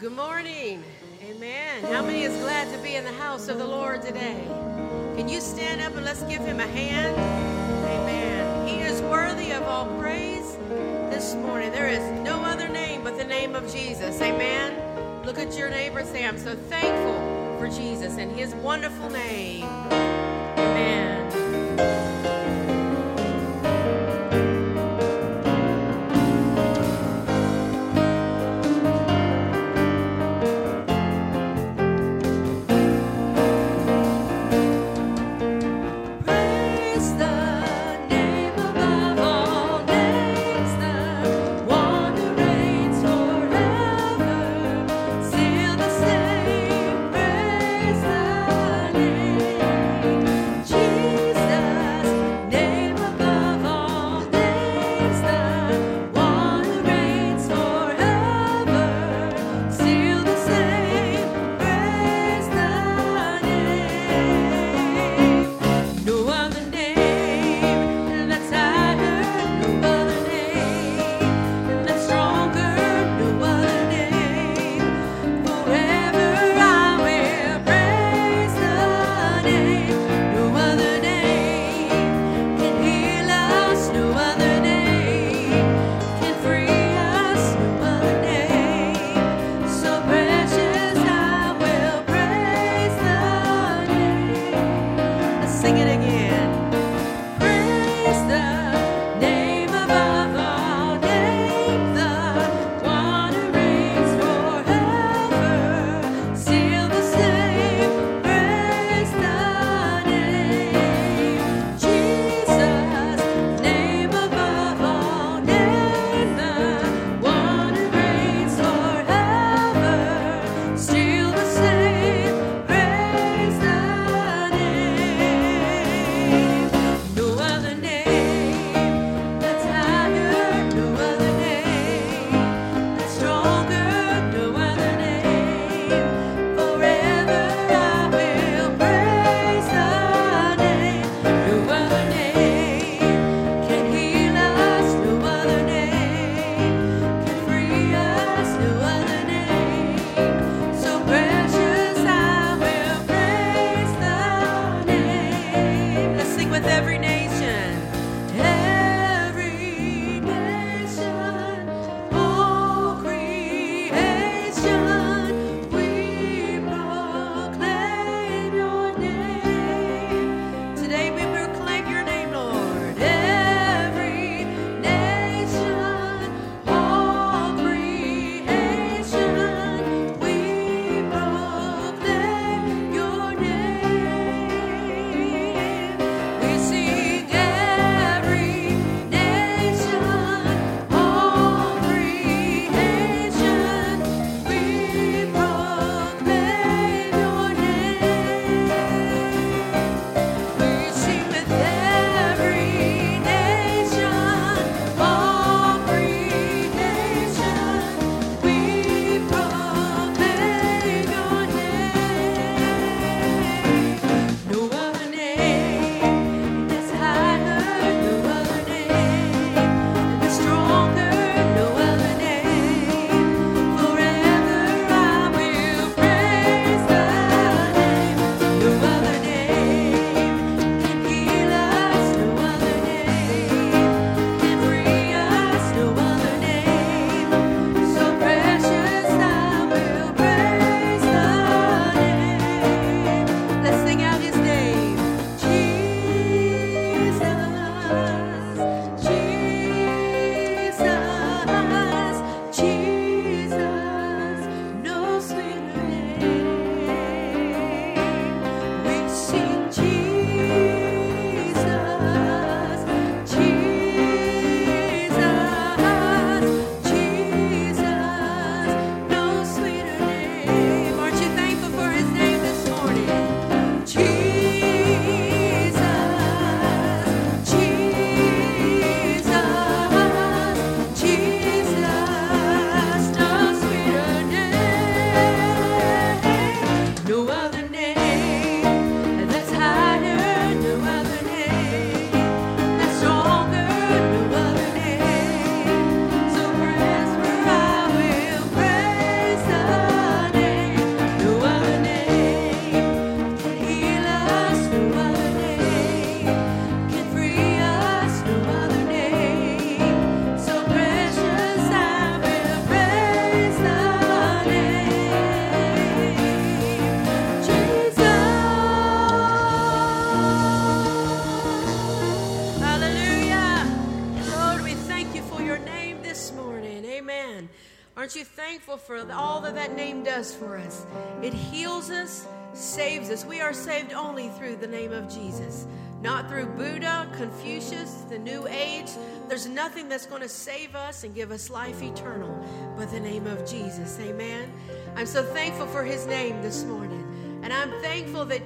Good morning. Amen. How many is glad to be in the house of the Lord today? Can you stand up and let's give him a hand? Amen. He is worthy of all praise this morning. There is no other name but the name of Jesus. Amen. Look at your neighbor I'm so thankful for Jesus and his wonderful name. Amen. Aren't you thankful for all that that name does for us? It heals us, saves us. We are saved only through the name of Jesus, not through Buddha, Confucius, the New Age. There's nothing that's going to save us and give us life eternal but the name of Jesus. Amen. I'm so thankful for his name this morning. And I'm thankful that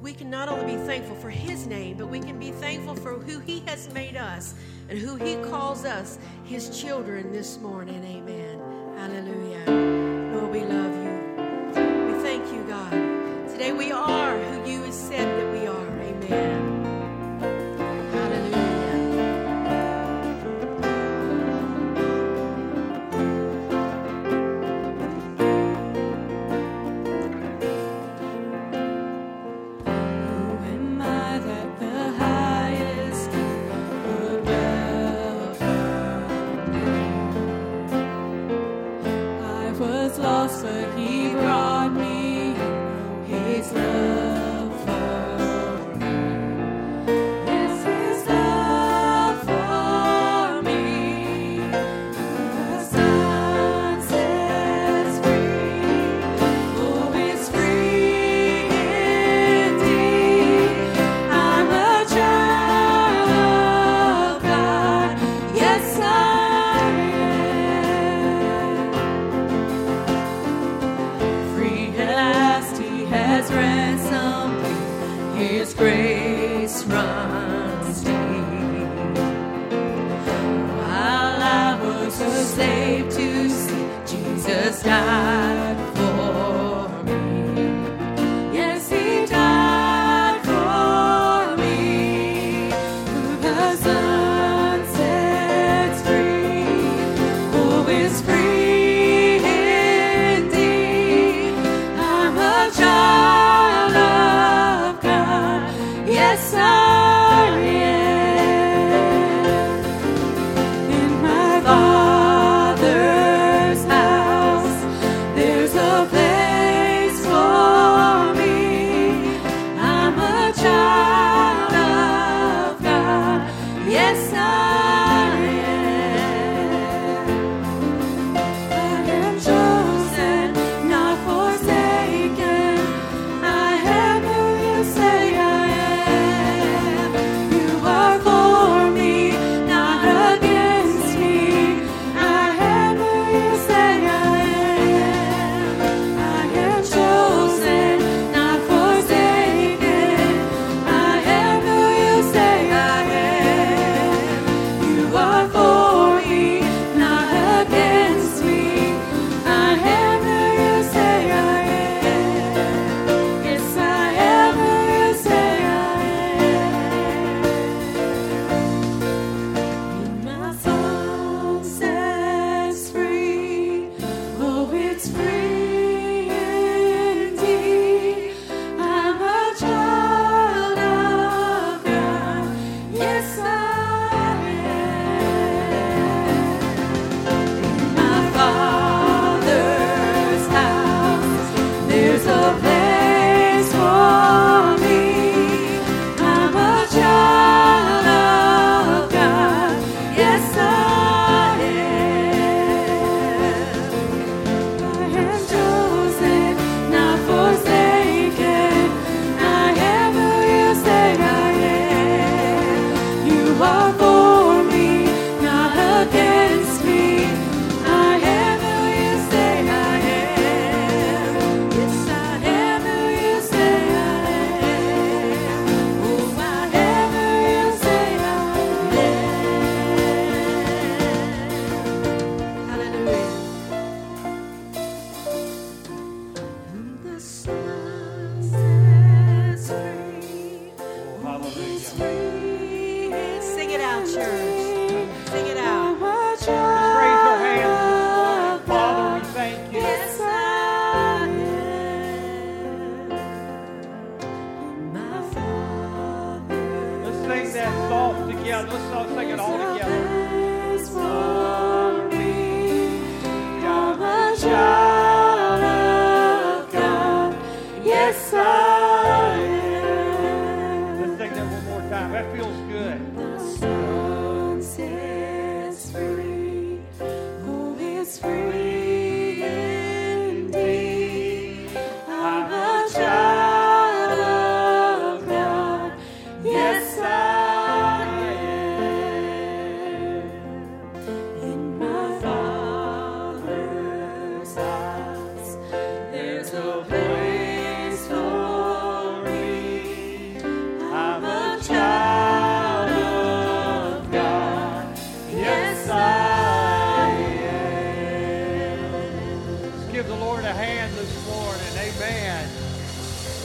we can not only be thankful for his name, but we can be thankful for who he has made us and who he calls us, his children, this morning. Amen. Hallelujah. Lord, we love you. We thank you, God. Today we are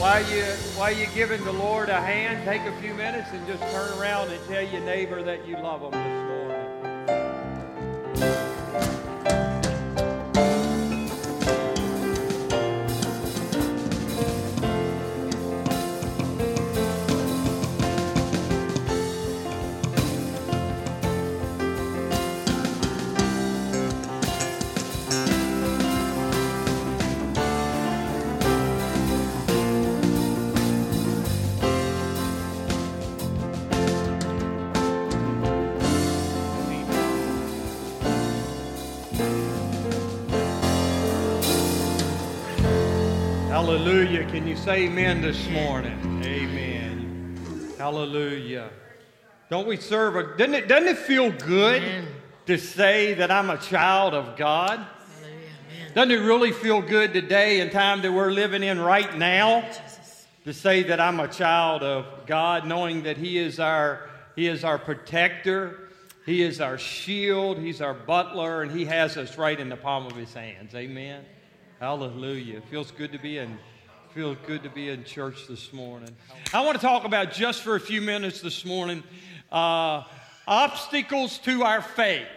While, you, while you're giving the Lord a hand, take a few minutes and just turn around and tell your neighbor that you love them Hallelujah. Can you say amen this morning? Amen. Hallelujah. Don't we serve a doesn't it doesn't it feel good amen. to say that I'm a child of God? Doesn't it really feel good today in time that we're living in right now to say that I'm a child of God, knowing that He is our He is our protector, He is our shield, He's our buckler, and He has us right in the palm of His hands. Amen. Hallelujah. It feels good to be in feels good to be in church this morning. I want to talk about just for a few minutes this morning uh, obstacles to our faith.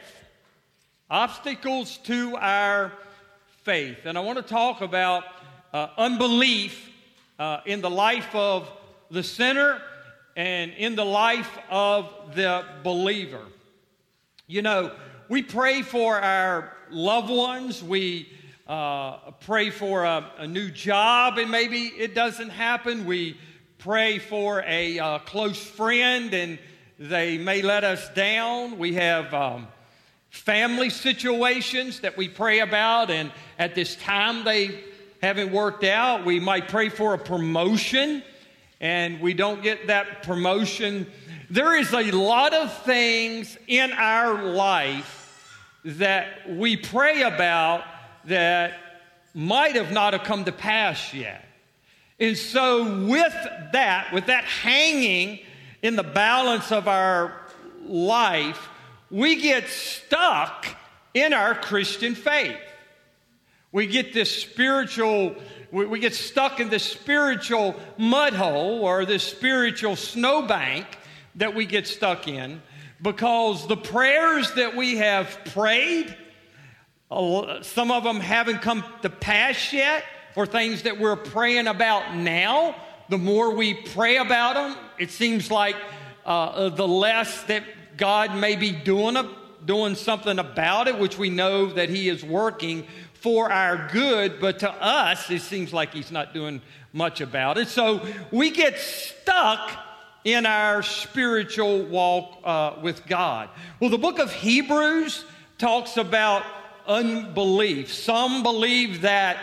Obstacles to our faith. And I want to talk about uh, unbelief uh, in the life of the sinner and in the life of the believer. You know, we pray for our loved ones. We uh, pray for a, a, new job and maybe it doesn't happen. We pray for a uh, close friend and they may let us down. We have um, family situations that we pray about, and at this time they haven't worked out. We might pray for a promotion and we don't get that promotion. There is a lot of things in our life that we pray about that might have not have come to pass yet. And so, with that, with that hanging in the balance of our life, we get stuck in our Christian faith. We get this spiritual, we get stuck in this spiritual mud hole or this spiritual snowbank that we get stuck in because the prayers that we have prayed, some of them haven't come to pass yet, or things that we're praying about now. The more we pray about them, it seems like uh, uh, the less that God may be doing, a, doing something about it, which we know that He is working for our good, but to us, it seems like He's not doing much about it. So we get stuck in our spiritual walk uh, with God. Well, the book of Hebrews talks about unbelief. Some believe that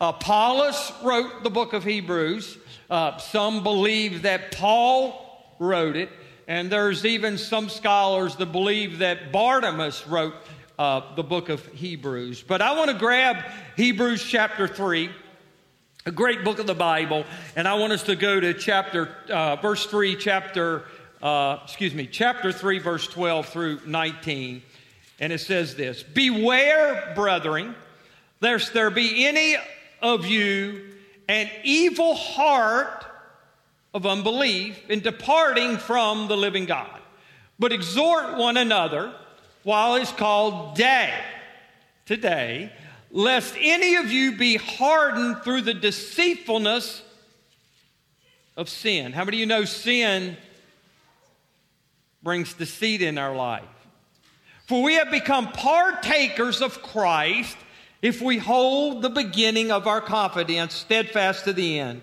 Apollos wrote the book of Hebrews, uh, some believe that Paul wrote it, and there's even some scholars that believe that Barnabas wrote uh, the book of Hebrews. But I want to grab Hebrews chapter 3 a great book of the Bible, and I want us to go to chapter, uh, verse 3, chapter, uh, excuse me, chapter 3, verse 12 through 19. And it says this Beware, brethren, lest there be any of you an evil heart of unbelief in departing from the living God. But exhort one another while it's called day, today, lest any of you be hardened through the deceitfulness of sin. How many of you know sin brings deceit in our life? For we have become partakers of Christ if we hold the beginning of our confidence steadfast to the end.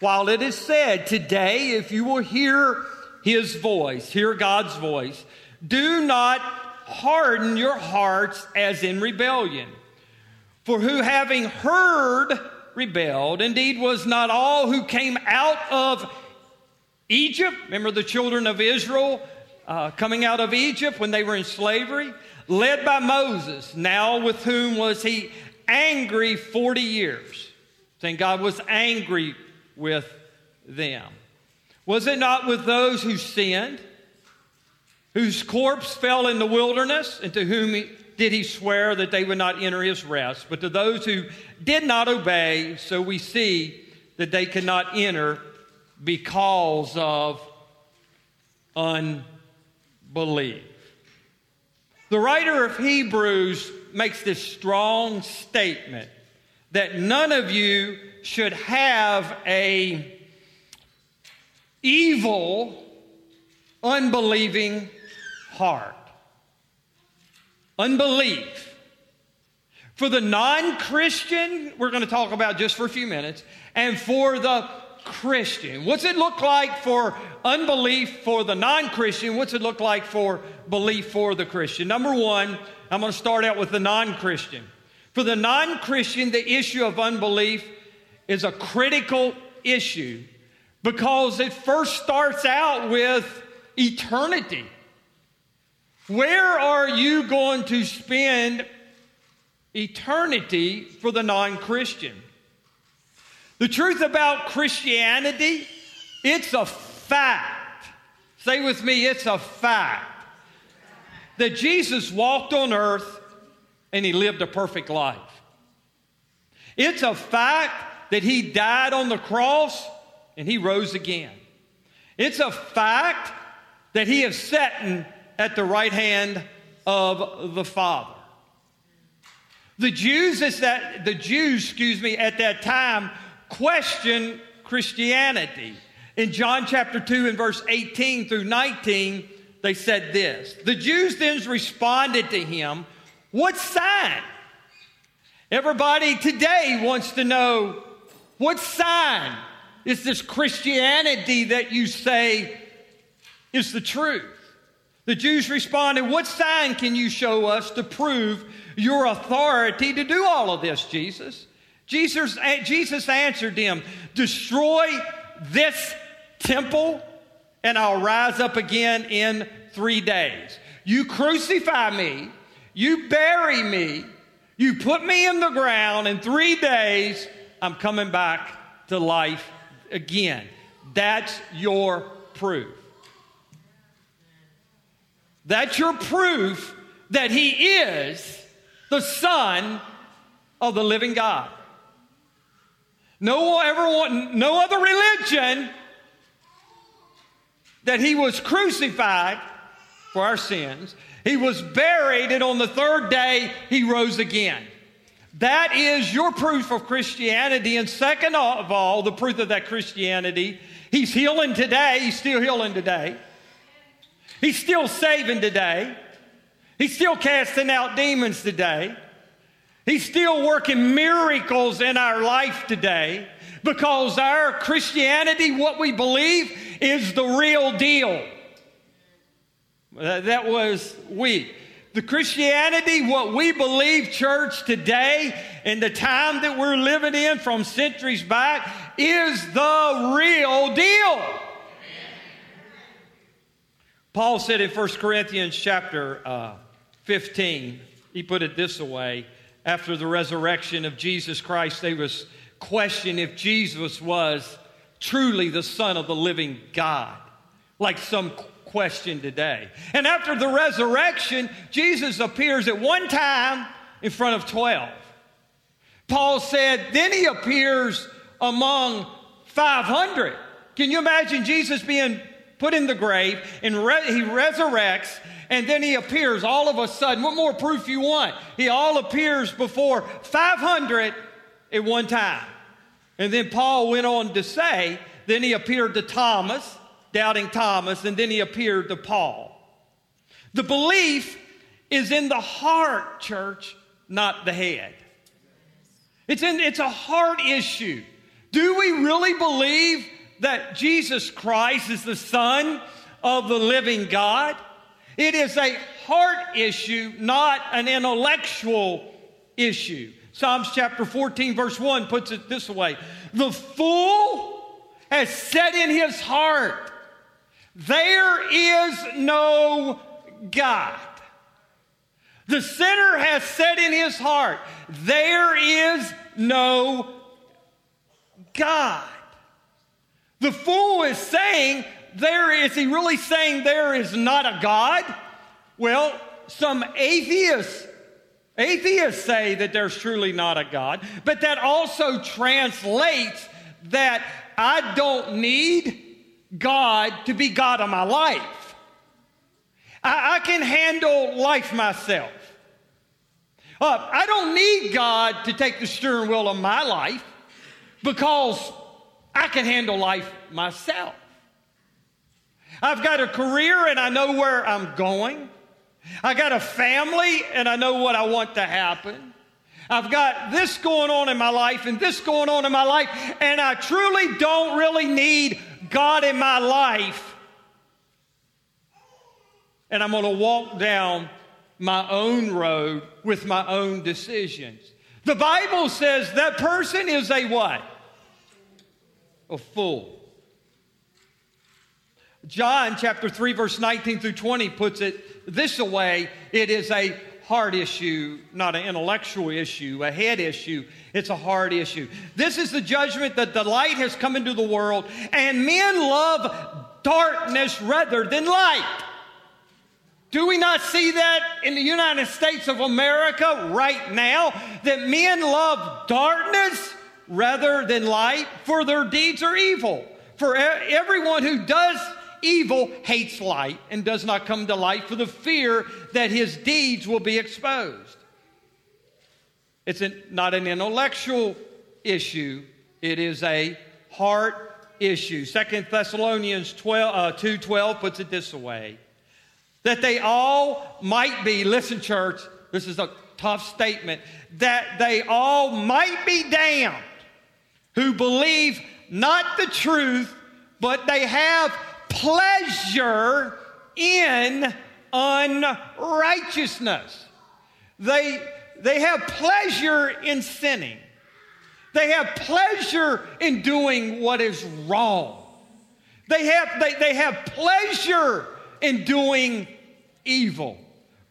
While it is said, Today, if you will hear his voice, hear God's voice, do not harden your hearts as in rebellion. For who having heard rebelled, indeed was not all who came out of Egypt. Remember the children of Israel uh, coming out of Egypt when they were in slavery, led by Moses, now with whom was he angry 40 years, saying God was angry with them. Was it not with those who sinned, whose corpse fell in the wilderness, and to whom he, did he swear that they would not enter his rest? But to those who did not obey, so we see that they could not enter because of unbelief. The writer of Hebrews makes this strong statement that none of you should have a evil, unbelieving heart. Unbelief. For the non Christian, we're going to talk about just for a few minutes, and for the Christian. What's it look like for unbelief for the non Christian? What's it look like for belief for the Christian? Number one, I'm going to start out with the non Christian. For the non Christian, the issue of unbelief is a critical issue because it first starts out with eternity. Where are you going to spend eternity for the non Christian? The truth about Christianity, it's a fact. Say with me, it's a fact that Jesus walked on earth and he lived a perfect life. It's a fact that he died on the cross and he rose again. It's a fact that he is sitting at the right hand of the Father. The Jews, that, the Jews, excuse me, at that time question Christianity. In John chapter 2 and verse 18 through 19, they said this The Jews then responded to him, What sign? Everybody today wants to know what sign is this Christianity that you say is the truth? The Jews responded, What sign can you show us to prove your authority to do all of this, Jesus? Jesus, eh, Jesus answered them, Destroy this temple, and I'll rise up again in three days. You crucify me, you bury me, you put me in the ground, in three days, I'm coming back to life again. That's your proof. That's your proof that He is the Son of the living God. No, everyone, no other religion that he was crucified for our sins. He was buried, and on the third day, he rose again. That is your proof of Christianity. And second of all, the proof of that Christianity, he's healing today. He's still healing today. He's still saving today. He's still casting out demons today. He's still working miracles in our life today because our Christianity, what we believe, is the real deal. That was we. The Christianity, what we believe, church, today, in the time that we're living in from centuries back, is the real deal. Paul said in 1 Corinthians chapter uh, 15, he put it this way after the resurrection of Jesus Christ, they was questioned if Jesus was truly the Son of the living God, like some question today. And after the resurrection, Jesus appears at one time in front of 12. Paul said, then he appears among 500. Can you imagine Jesus being put in the grave and re- he resurrects and then he appears all of a sudden. What more proof you want? He all appears before 500 at one time. And then Paul went on to say, then he appeared to Thomas, doubting Thomas, and then he appeared to Paul. The belief is in the heart, church, not the head. It's, in, it's a heart issue. Do we really believe that Jesus Christ is the Son of the living God? It is a heart issue, not an intellectual issue. Psalms chapter 14, verse 1 puts it this way The fool has said in his heart, There is no God. The sinner has said in his heart, There is no God. The fool is saying, There is he really saying there is not a God? Well, some atheists atheists say that there's truly not a God, but that also translates that I don't need God to be God of my life. I, I can handle life myself. Uh, I don't need God to take the steering wheel of my life because I can handle life myself. I've got a career and I know where I'm going. I got a family and I know what I want to happen. I've got this going on in my life and this going on in my life, and I truly don't really need God in my life. And I'm going to walk down my own road with my own decisions. The Bible says that person is a what? A fool. John chapter 3, verse 19 through 20 puts it this way it is a heart issue, not an intellectual issue, a head issue. It's a heart issue. This is the judgment that the light has come into the world, and men love darkness rather than light. Do we not see that in the United States of America right now? That men love darkness rather than light, for their deeds are evil. For everyone who does evil hates light and does not come to light for the fear that his deeds will be exposed. It's an, not an intellectual issue, it is a heart issue. Second Thessalonians 12, uh, 2.12 puts it this way. That they all might be, listen church, this is a tough statement, that they all might be damned who believe not the truth, but they have pleasure in unrighteousness. They, they have pleasure in sinning. They have pleasure in doing what is wrong. They have, they, they have pleasure in doing evil.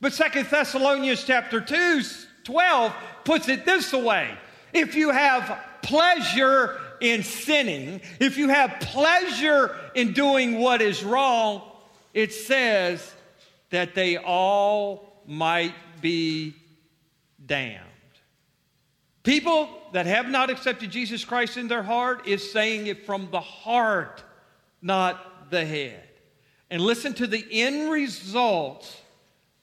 But Second Thessalonians chapter 2, 12 puts it this way. If you have pleasure in sinning, if you have pleasure in doing what is wrong, it says that they all might be damned. People that have not accepted Jesus Christ in their heart is saying it from the heart, not the head. And listen to the end result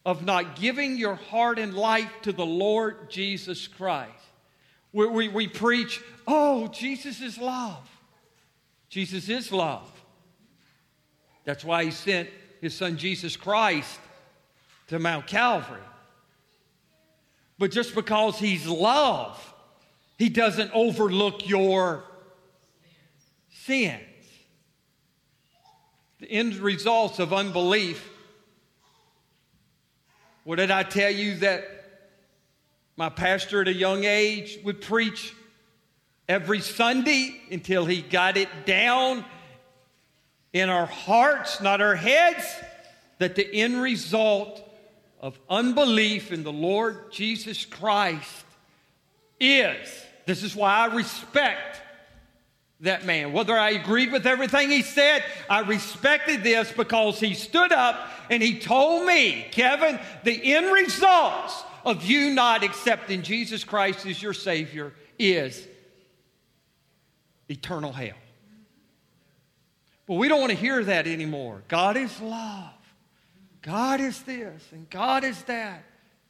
of not giving your heart and life to the Lord Jesus Christ. We, we, we preach, oh, Jesus is love. Jesus is love. That's why he sent his son Jesus Christ to Mount Calvary. But just because he's love, he doesn't overlook your sins. The end results of unbelief. What did I tell you that my pastor at a young age would preach every Sunday until he got it down in our hearts, not our heads, that the end result of unbelief in the Lord Jesus Christ is this is why I respect that man. Whether I agreed with everything he said, I respected this because he stood up and he told me, Kevin, the end results of you not accepting Jesus Christ as your Savior is eternal hell. But we don't want to hear that anymore. God is love. God is this and God is that.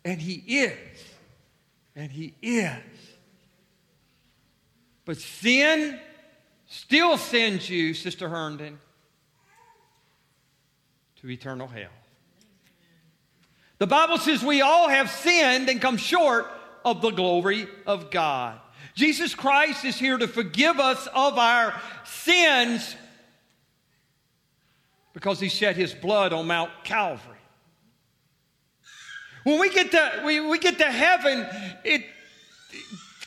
And He is. And He is. But sin still sends you, Sister Herndon, to eternal hell. The Bible says we all have sinned and come short of the glory of God. Jesus Christ is here to forgive us of our sins because he shed his blood on Mount Calvary. When we get to, we, we get to heaven, it,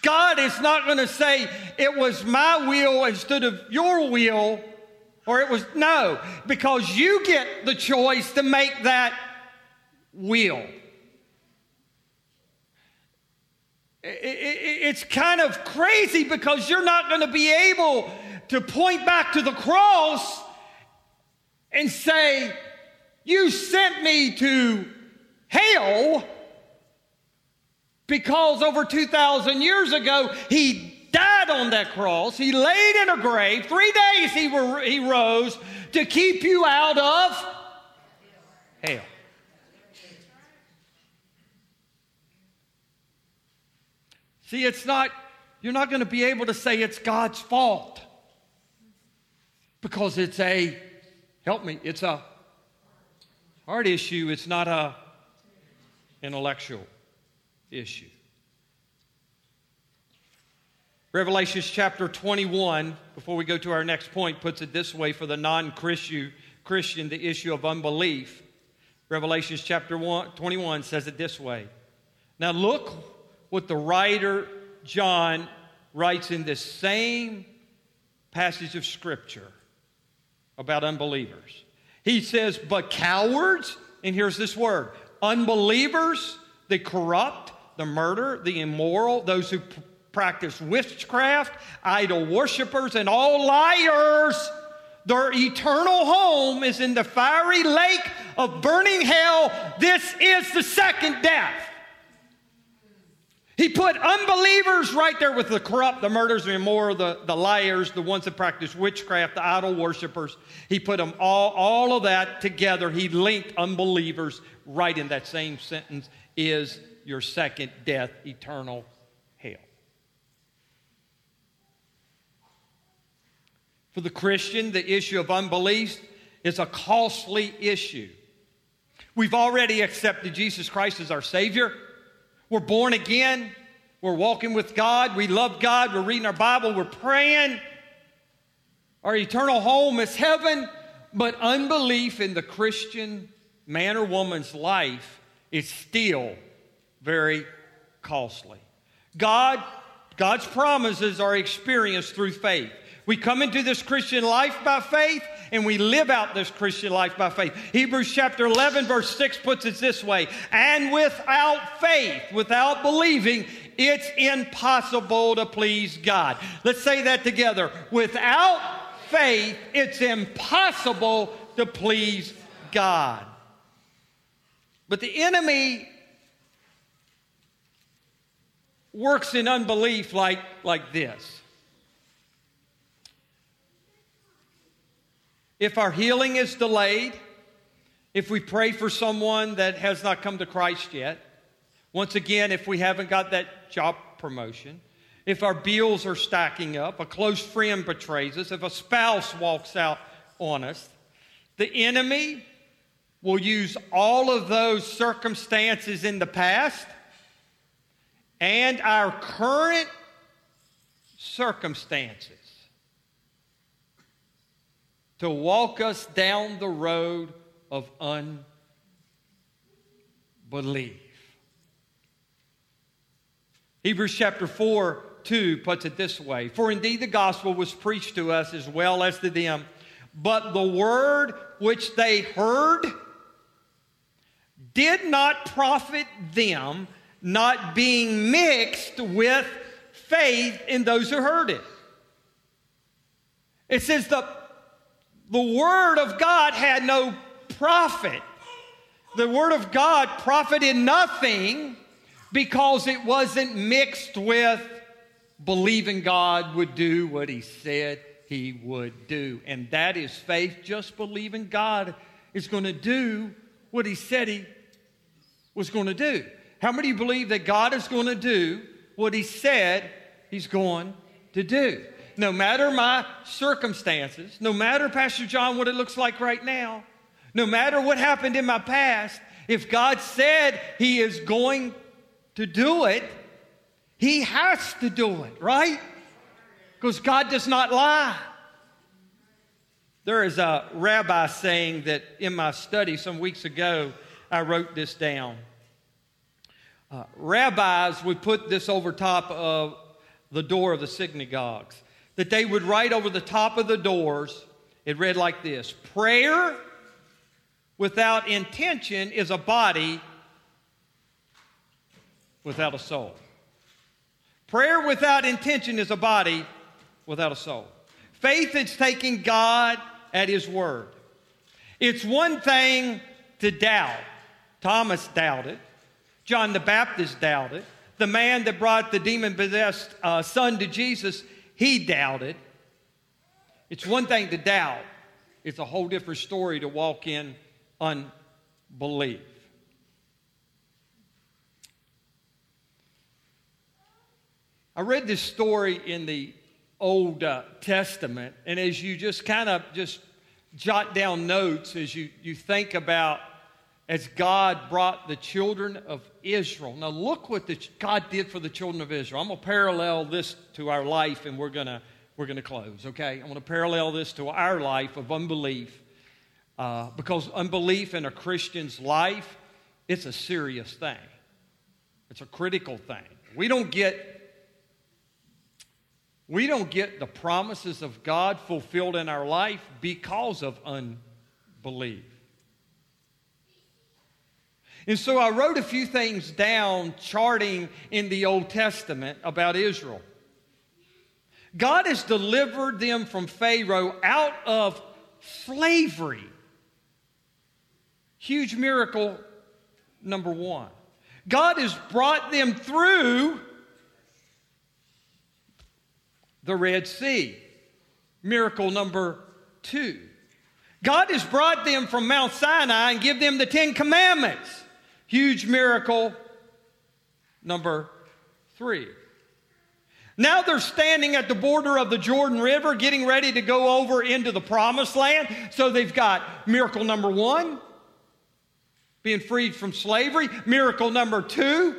God is not going to say, it was my will instead of your will, or it was, no, because you get the choice to make that will. it's kind of crazy because you're not going to be able to point back to the cross and say, You sent me to hell because over 2,000 years ago, he died on that cross. He laid in a grave. Three days he, were, he rose to keep you out of hell. See, it's not, you're not going to be able to say it's God's fault because it's a, help me, it's a heart issue, it's not a intellectual issue. Revelations chapter 21, before we go to our next point, puts it this way for the non Christian, the issue of unbelief. Revelations chapter 21 says it this way. Now look what the writer John writes in this same passage of Scripture about unbelievers. He says, But cowards, and here's this word unbelievers, the corrupt, the murder, the immoral, those who p- practice witchcraft, idol worshippers, and all liars. Their eternal home is in the fiery lake of burning hell. This is the second death. He put unbelievers right there with the corrupt, the murderers, the immoral, the, the liars, the ones that practice witchcraft, the idol worshippers. He put them all, all of that together. He linked unbelievers right in that same sentence is your second death, eternal hell. For the Christian, the issue of unbelief is a costly issue. We've already accepted Jesus Christ as our Savior. We're born again. We're walking with God. We love God. We're reading our Bible. We're praying. Our eternal home is heaven. But unbelief in the Christian man or woman's life is still very costly. God, God's promises are experienced through faith. We come into this Christian life by faith and we live out this Christian life by faith. Hebrews chapter 11, verse 6 puts it this way And without faith, without believing, it's impossible to please God. Let's say that together. Without faith, it's impossible to please God. But the enemy works in unbelief like, like this. If our healing is delayed, if we pray for someone that has not come to Christ yet, once again, if we haven't got that job promotion, if our bills are stacking up, a close friend betrays us, if a spouse walks out on us, the enemy will use all of those circumstances in the past and our current circumstances to walk us down the road of unbelief. Hebrews chapter 4 2 puts it this way For indeed the gospel was preached to us as well as to them, but the word which they heard did not profit them, not being mixed with faith in those who heard it. It says the the Word of God had no profit. The Word of God profited nothing because it wasn't mixed with believing God would do what He said He would do. And that is faith, just believing God is going to do what He said He was going to do. How many believe that God is going to do what He said He's going to do? No matter my circumstances, no matter, Pastor John, what it looks like right now, no matter what happened in my past, if God said He is going to do it, He has to do it, right? Because God does not lie. There is a rabbi saying that in my study some weeks ago, I wrote this down. Uh, rabbis would put this over top of the door of the synagogues that they would write over the top of the doors. It read like this Prayer without intention is a body without a soul. Prayer without intention is a body without a soul. Faith is taking God at His word. It's one thing to doubt. Thomas doubted. John the Baptist doubted. The man that brought the demon possessed uh, son to Jesus, he doubted. It's one thing to doubt, it's a whole different story to walk in unbelief. I read this story in the Old uh, Testament, and as you just kind of just jot down notes as you, you think about as God brought the children of Israel. Now, look what the, God did for the children of Israel. I'm going to parallel this to our life, and we're going to we're going to close, okay? I'm going to parallel this to our life of unbelief uh, because unbelief in a Christian's life, it's a serious thing. It's a critical thing. We don't get we don't get the promises of God fulfilled in our life because of unbelief. And so I wrote a few things down, charting in the Old Testament about Israel. God has delivered them from Pharaoh out of slavery. Huge miracle number one. God has brought them through the Red Sea. Miracle number two. God has brought them from Mount Sinai and give them the Ten Commandments. Huge miracle number three. Now they're standing at the border of the Jordan River, getting ready to go over into the promised land. So they've got miracle number one, being freed from slavery. Miracle number two,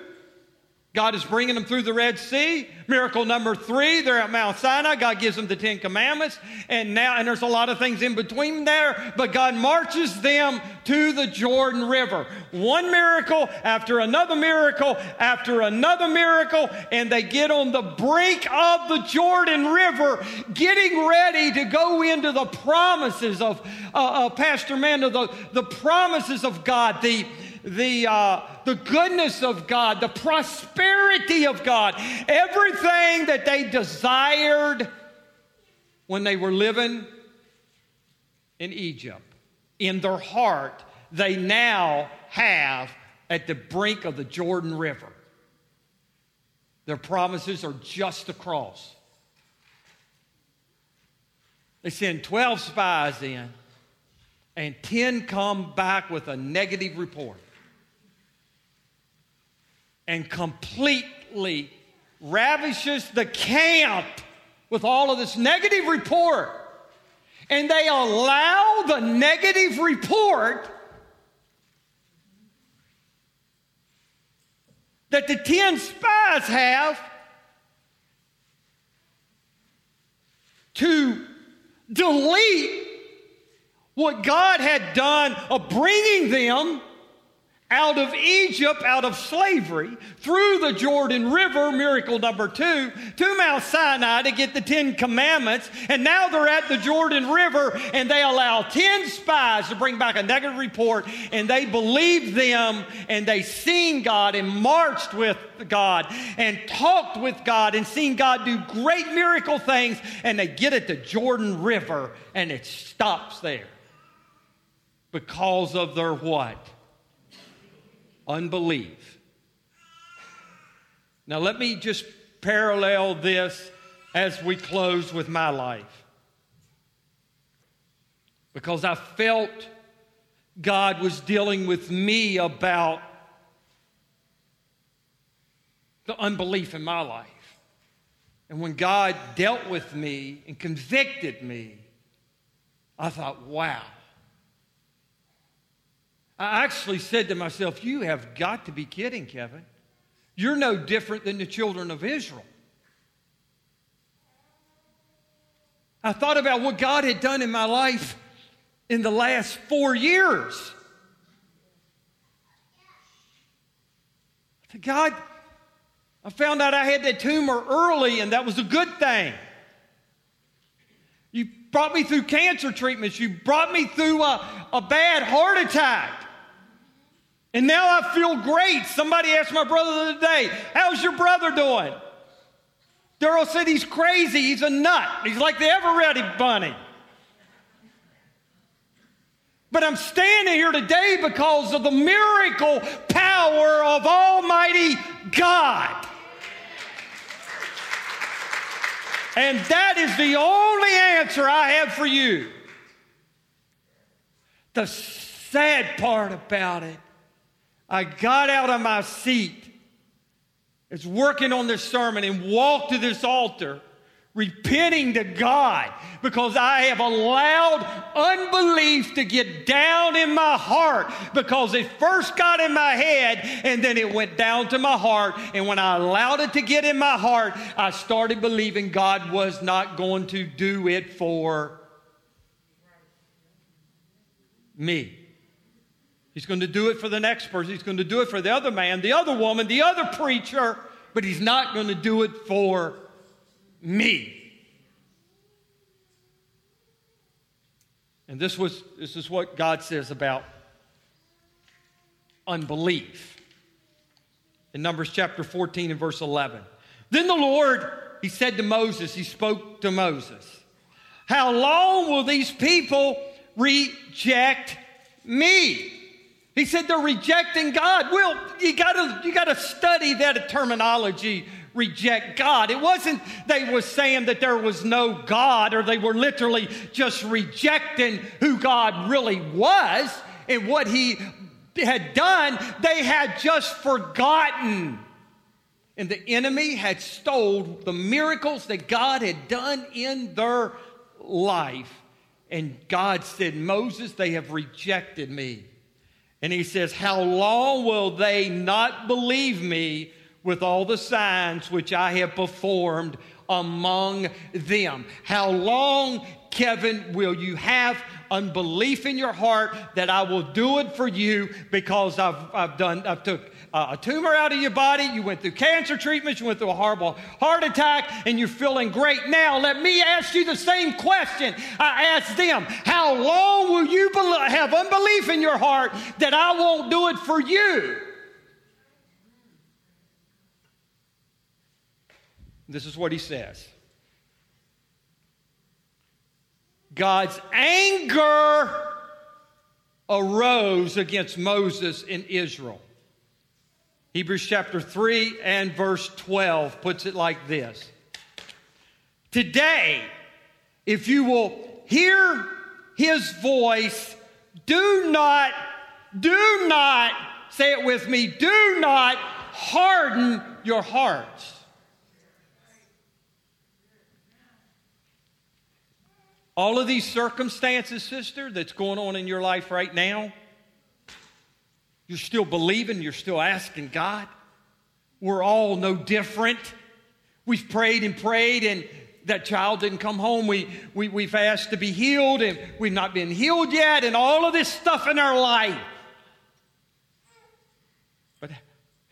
God is bringing them through the Red Sea. Miracle number three, they're at Mount Sinai. God gives them the Ten Commandments. And now, and there's a lot of things in between there, but God marches them to the Jordan River. One miracle after another miracle after another miracle, and they get on the brink of the Jordan River, getting ready to go into the promises of uh, uh, Pastor Manda, the, the promises of God, the the, uh, the goodness of God, the prosperity of God, everything that they desired when they were living in Egypt. In their heart, they now have at the brink of the Jordan River. Their promises are just across. They send 12 spies in, and 10 come back with a negative report and completely ravishes the camp with all of this negative report. And they allow the negative report that the 10 spies have to delete what God had done of bringing them out of Egypt, out of slavery, through the Jordan River, miracle number two, to Mount Sinai to get the Ten Commandments. And now they're at the Jordan River and they allow 10 spies to bring back a negative report. And they believed them and they seen God and marched with God and talked with God and seen God do great miracle things. And they get at the Jordan River and it stops there because of their what? Unbelief. Now, let me just parallel this as we close with my life. Because I felt God was dealing with me about the unbelief in my life. And when God dealt with me and convicted me, I thought, wow, I actually said to myself, You have got to be kidding, Kevin. You're no different than the children of Israel. I thought about what God had done in my life in the last four years. I God, I found out I had that tumor early, and that was a good thing. You brought me through cancer treatments. You brought me through a, a bad heart attack. And now I feel great. Somebody asked my brother the other day, How's your brother doing? Daryl said he's crazy. He's a nut. He's like the ever ready bunny. But I'm standing here today because of the miracle power of Almighty God. And that is the only answer I have for you. The sad part about it, I got out of my seat, was working on this sermon, and walked to this altar repenting to God because I have allowed unbelief to get down in my heart because it first got in my head and then it went down to my heart. And when I allowed it to get in my heart, I started believing God was not going to do it for me. He's going to do it for the next person. He's going to do it for the other man, the other woman, the other preacher, but he's not going to do it for me. And this, was, this is what God says about unbelief. In Numbers chapter 14 and verse 11. Then the Lord, he said to Moses, he spoke to Moses, How long will these people reject me? He said they're rejecting God. Well, you gotta, you gotta study that terminology reject God. It wasn't they were saying that there was no God or they were literally just rejecting who God really was and what he had done. They had just forgotten. And the enemy had stole the miracles that God had done in their life. And God said, Moses, they have rejected me. And he says, How long will they not believe me with all the signs which I have performed among them. How long, Kevin, will you have unbelief in your heart that I will do it for you because I've, I've done, I've took uh, a tumor out of your body, you went through cancer treatments, you went through a horrible heart attack, and you're feeling great now. Let me ask you the same question I asked them. How long will you have unbelief in your heart that I won't do it for you? This is what he says God's anger arose against Moses in Israel. Hebrews chapter 3 and verse 12 puts it like this Today, if you will hear his voice, do not, do not, say it with me, do not harden your hearts. All of these circumstances, sister, that's going on in your life right now, you're still believing, you're still asking God. We're all no different. We've prayed and prayed, and that child didn't come home. We, we, we've asked to be healed, and we've not been healed yet, and all of this stuff in our life. But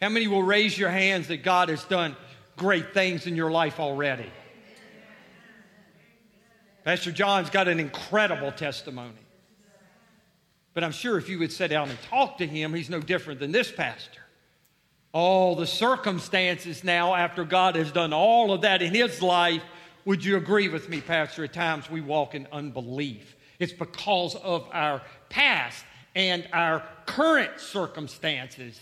how many will raise your hands that God has done great things in your life already? Pastor John's got an incredible testimony. But I'm sure if you would sit down and talk to him, he's no different than this pastor. All the circumstances now, after God has done all of that in his life, would you agree with me, Pastor? At times we walk in unbelief. It's because of our past and our current circumstances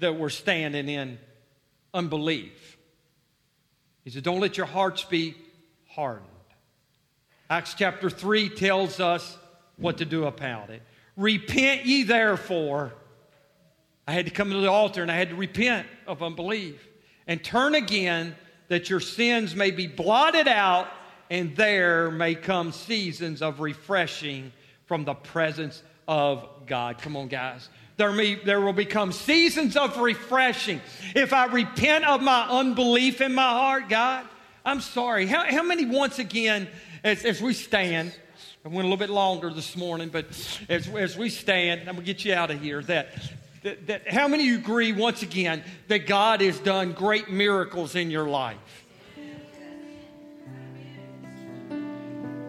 that we're standing in unbelief. He said, Don't let your hearts be hardened. Acts chapter 3 tells us what to do about it. Repent ye therefore. I had to come to the altar and I had to repent of unbelief and turn again that your sins may be blotted out and there may come seasons of refreshing from the presence of God. Come on, guys. There, may, there will become seasons of refreshing. If I repent of my unbelief in my heart, God, I'm sorry. How, how many, once again, as, as we stand, I went a little bit longer this morning, but as, as we stand, I'm going to get you out of here, that, that, that how many of you agree, once again, that God has done great miracles in your life?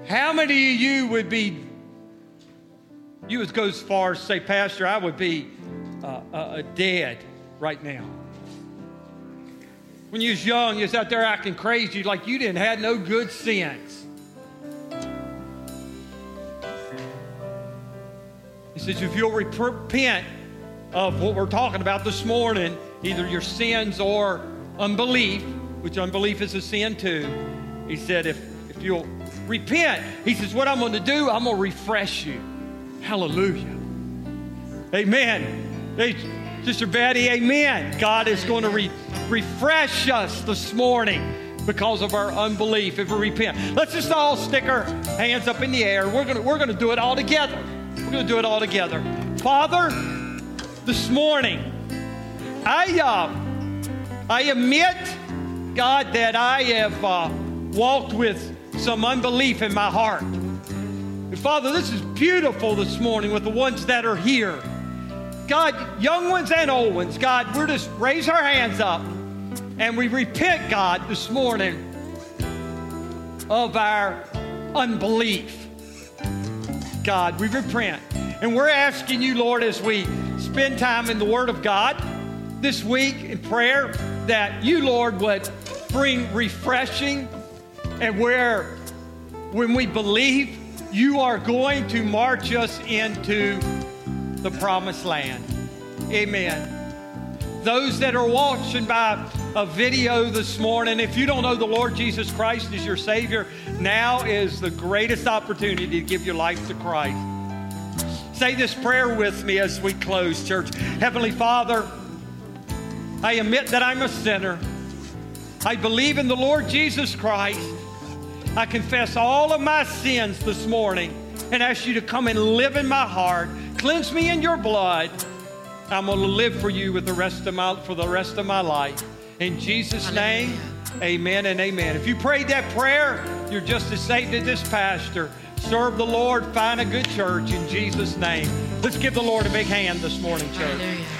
How many of you would be, you would go as far as say, Pastor, I would be uh, uh, dead right now? When you was young, you was out there acting crazy like you didn't have no good sense. He says, if you'll repent of what we're talking about this morning, either your sins or unbelief, which unbelief is a sin too. He said, if, if you'll repent, he says, what I'm going to do, I'm going to refresh you. Hallelujah. Amen. Hey, Sister Betty, amen. God is going to re- refresh us this morning because of our unbelief if we repent. Let's just all stick our hands up in the air. We're going we're to do it all together. We're going to do it all together. Father, this morning, I, uh, I admit, God, that I have uh, walked with some unbelief in my heart. And Father, this is beautiful this morning with the ones that are here. God, young ones and old ones, God, we're just raise our hands up and we repent, God, this morning of our unbelief. God, we repent. And we're asking you, Lord, as we spend time in the Word of God this week in prayer, that you, Lord, would bring refreshing and where, when we believe, you are going to march us into the promised land. Amen. Those that are watching by a video this morning, if you don't know the Lord Jesus Christ as your Savior, now is the greatest opportunity to give your life to Christ. Say this prayer with me as we close, church. Heavenly Father, I admit that I'm a sinner. I believe in the Lord Jesus Christ. I confess all of my sins this morning and ask you to come and live in my heart. Cleanse me in your blood. I'm going to live for you with the rest of my, for the rest of my life. In Jesus' name, amen and amen. If you prayed that prayer, you're just as saved as this pastor. Serve the Lord, find a good church in Jesus' name. Let's give the Lord a big hand this morning, church. Hallelujah.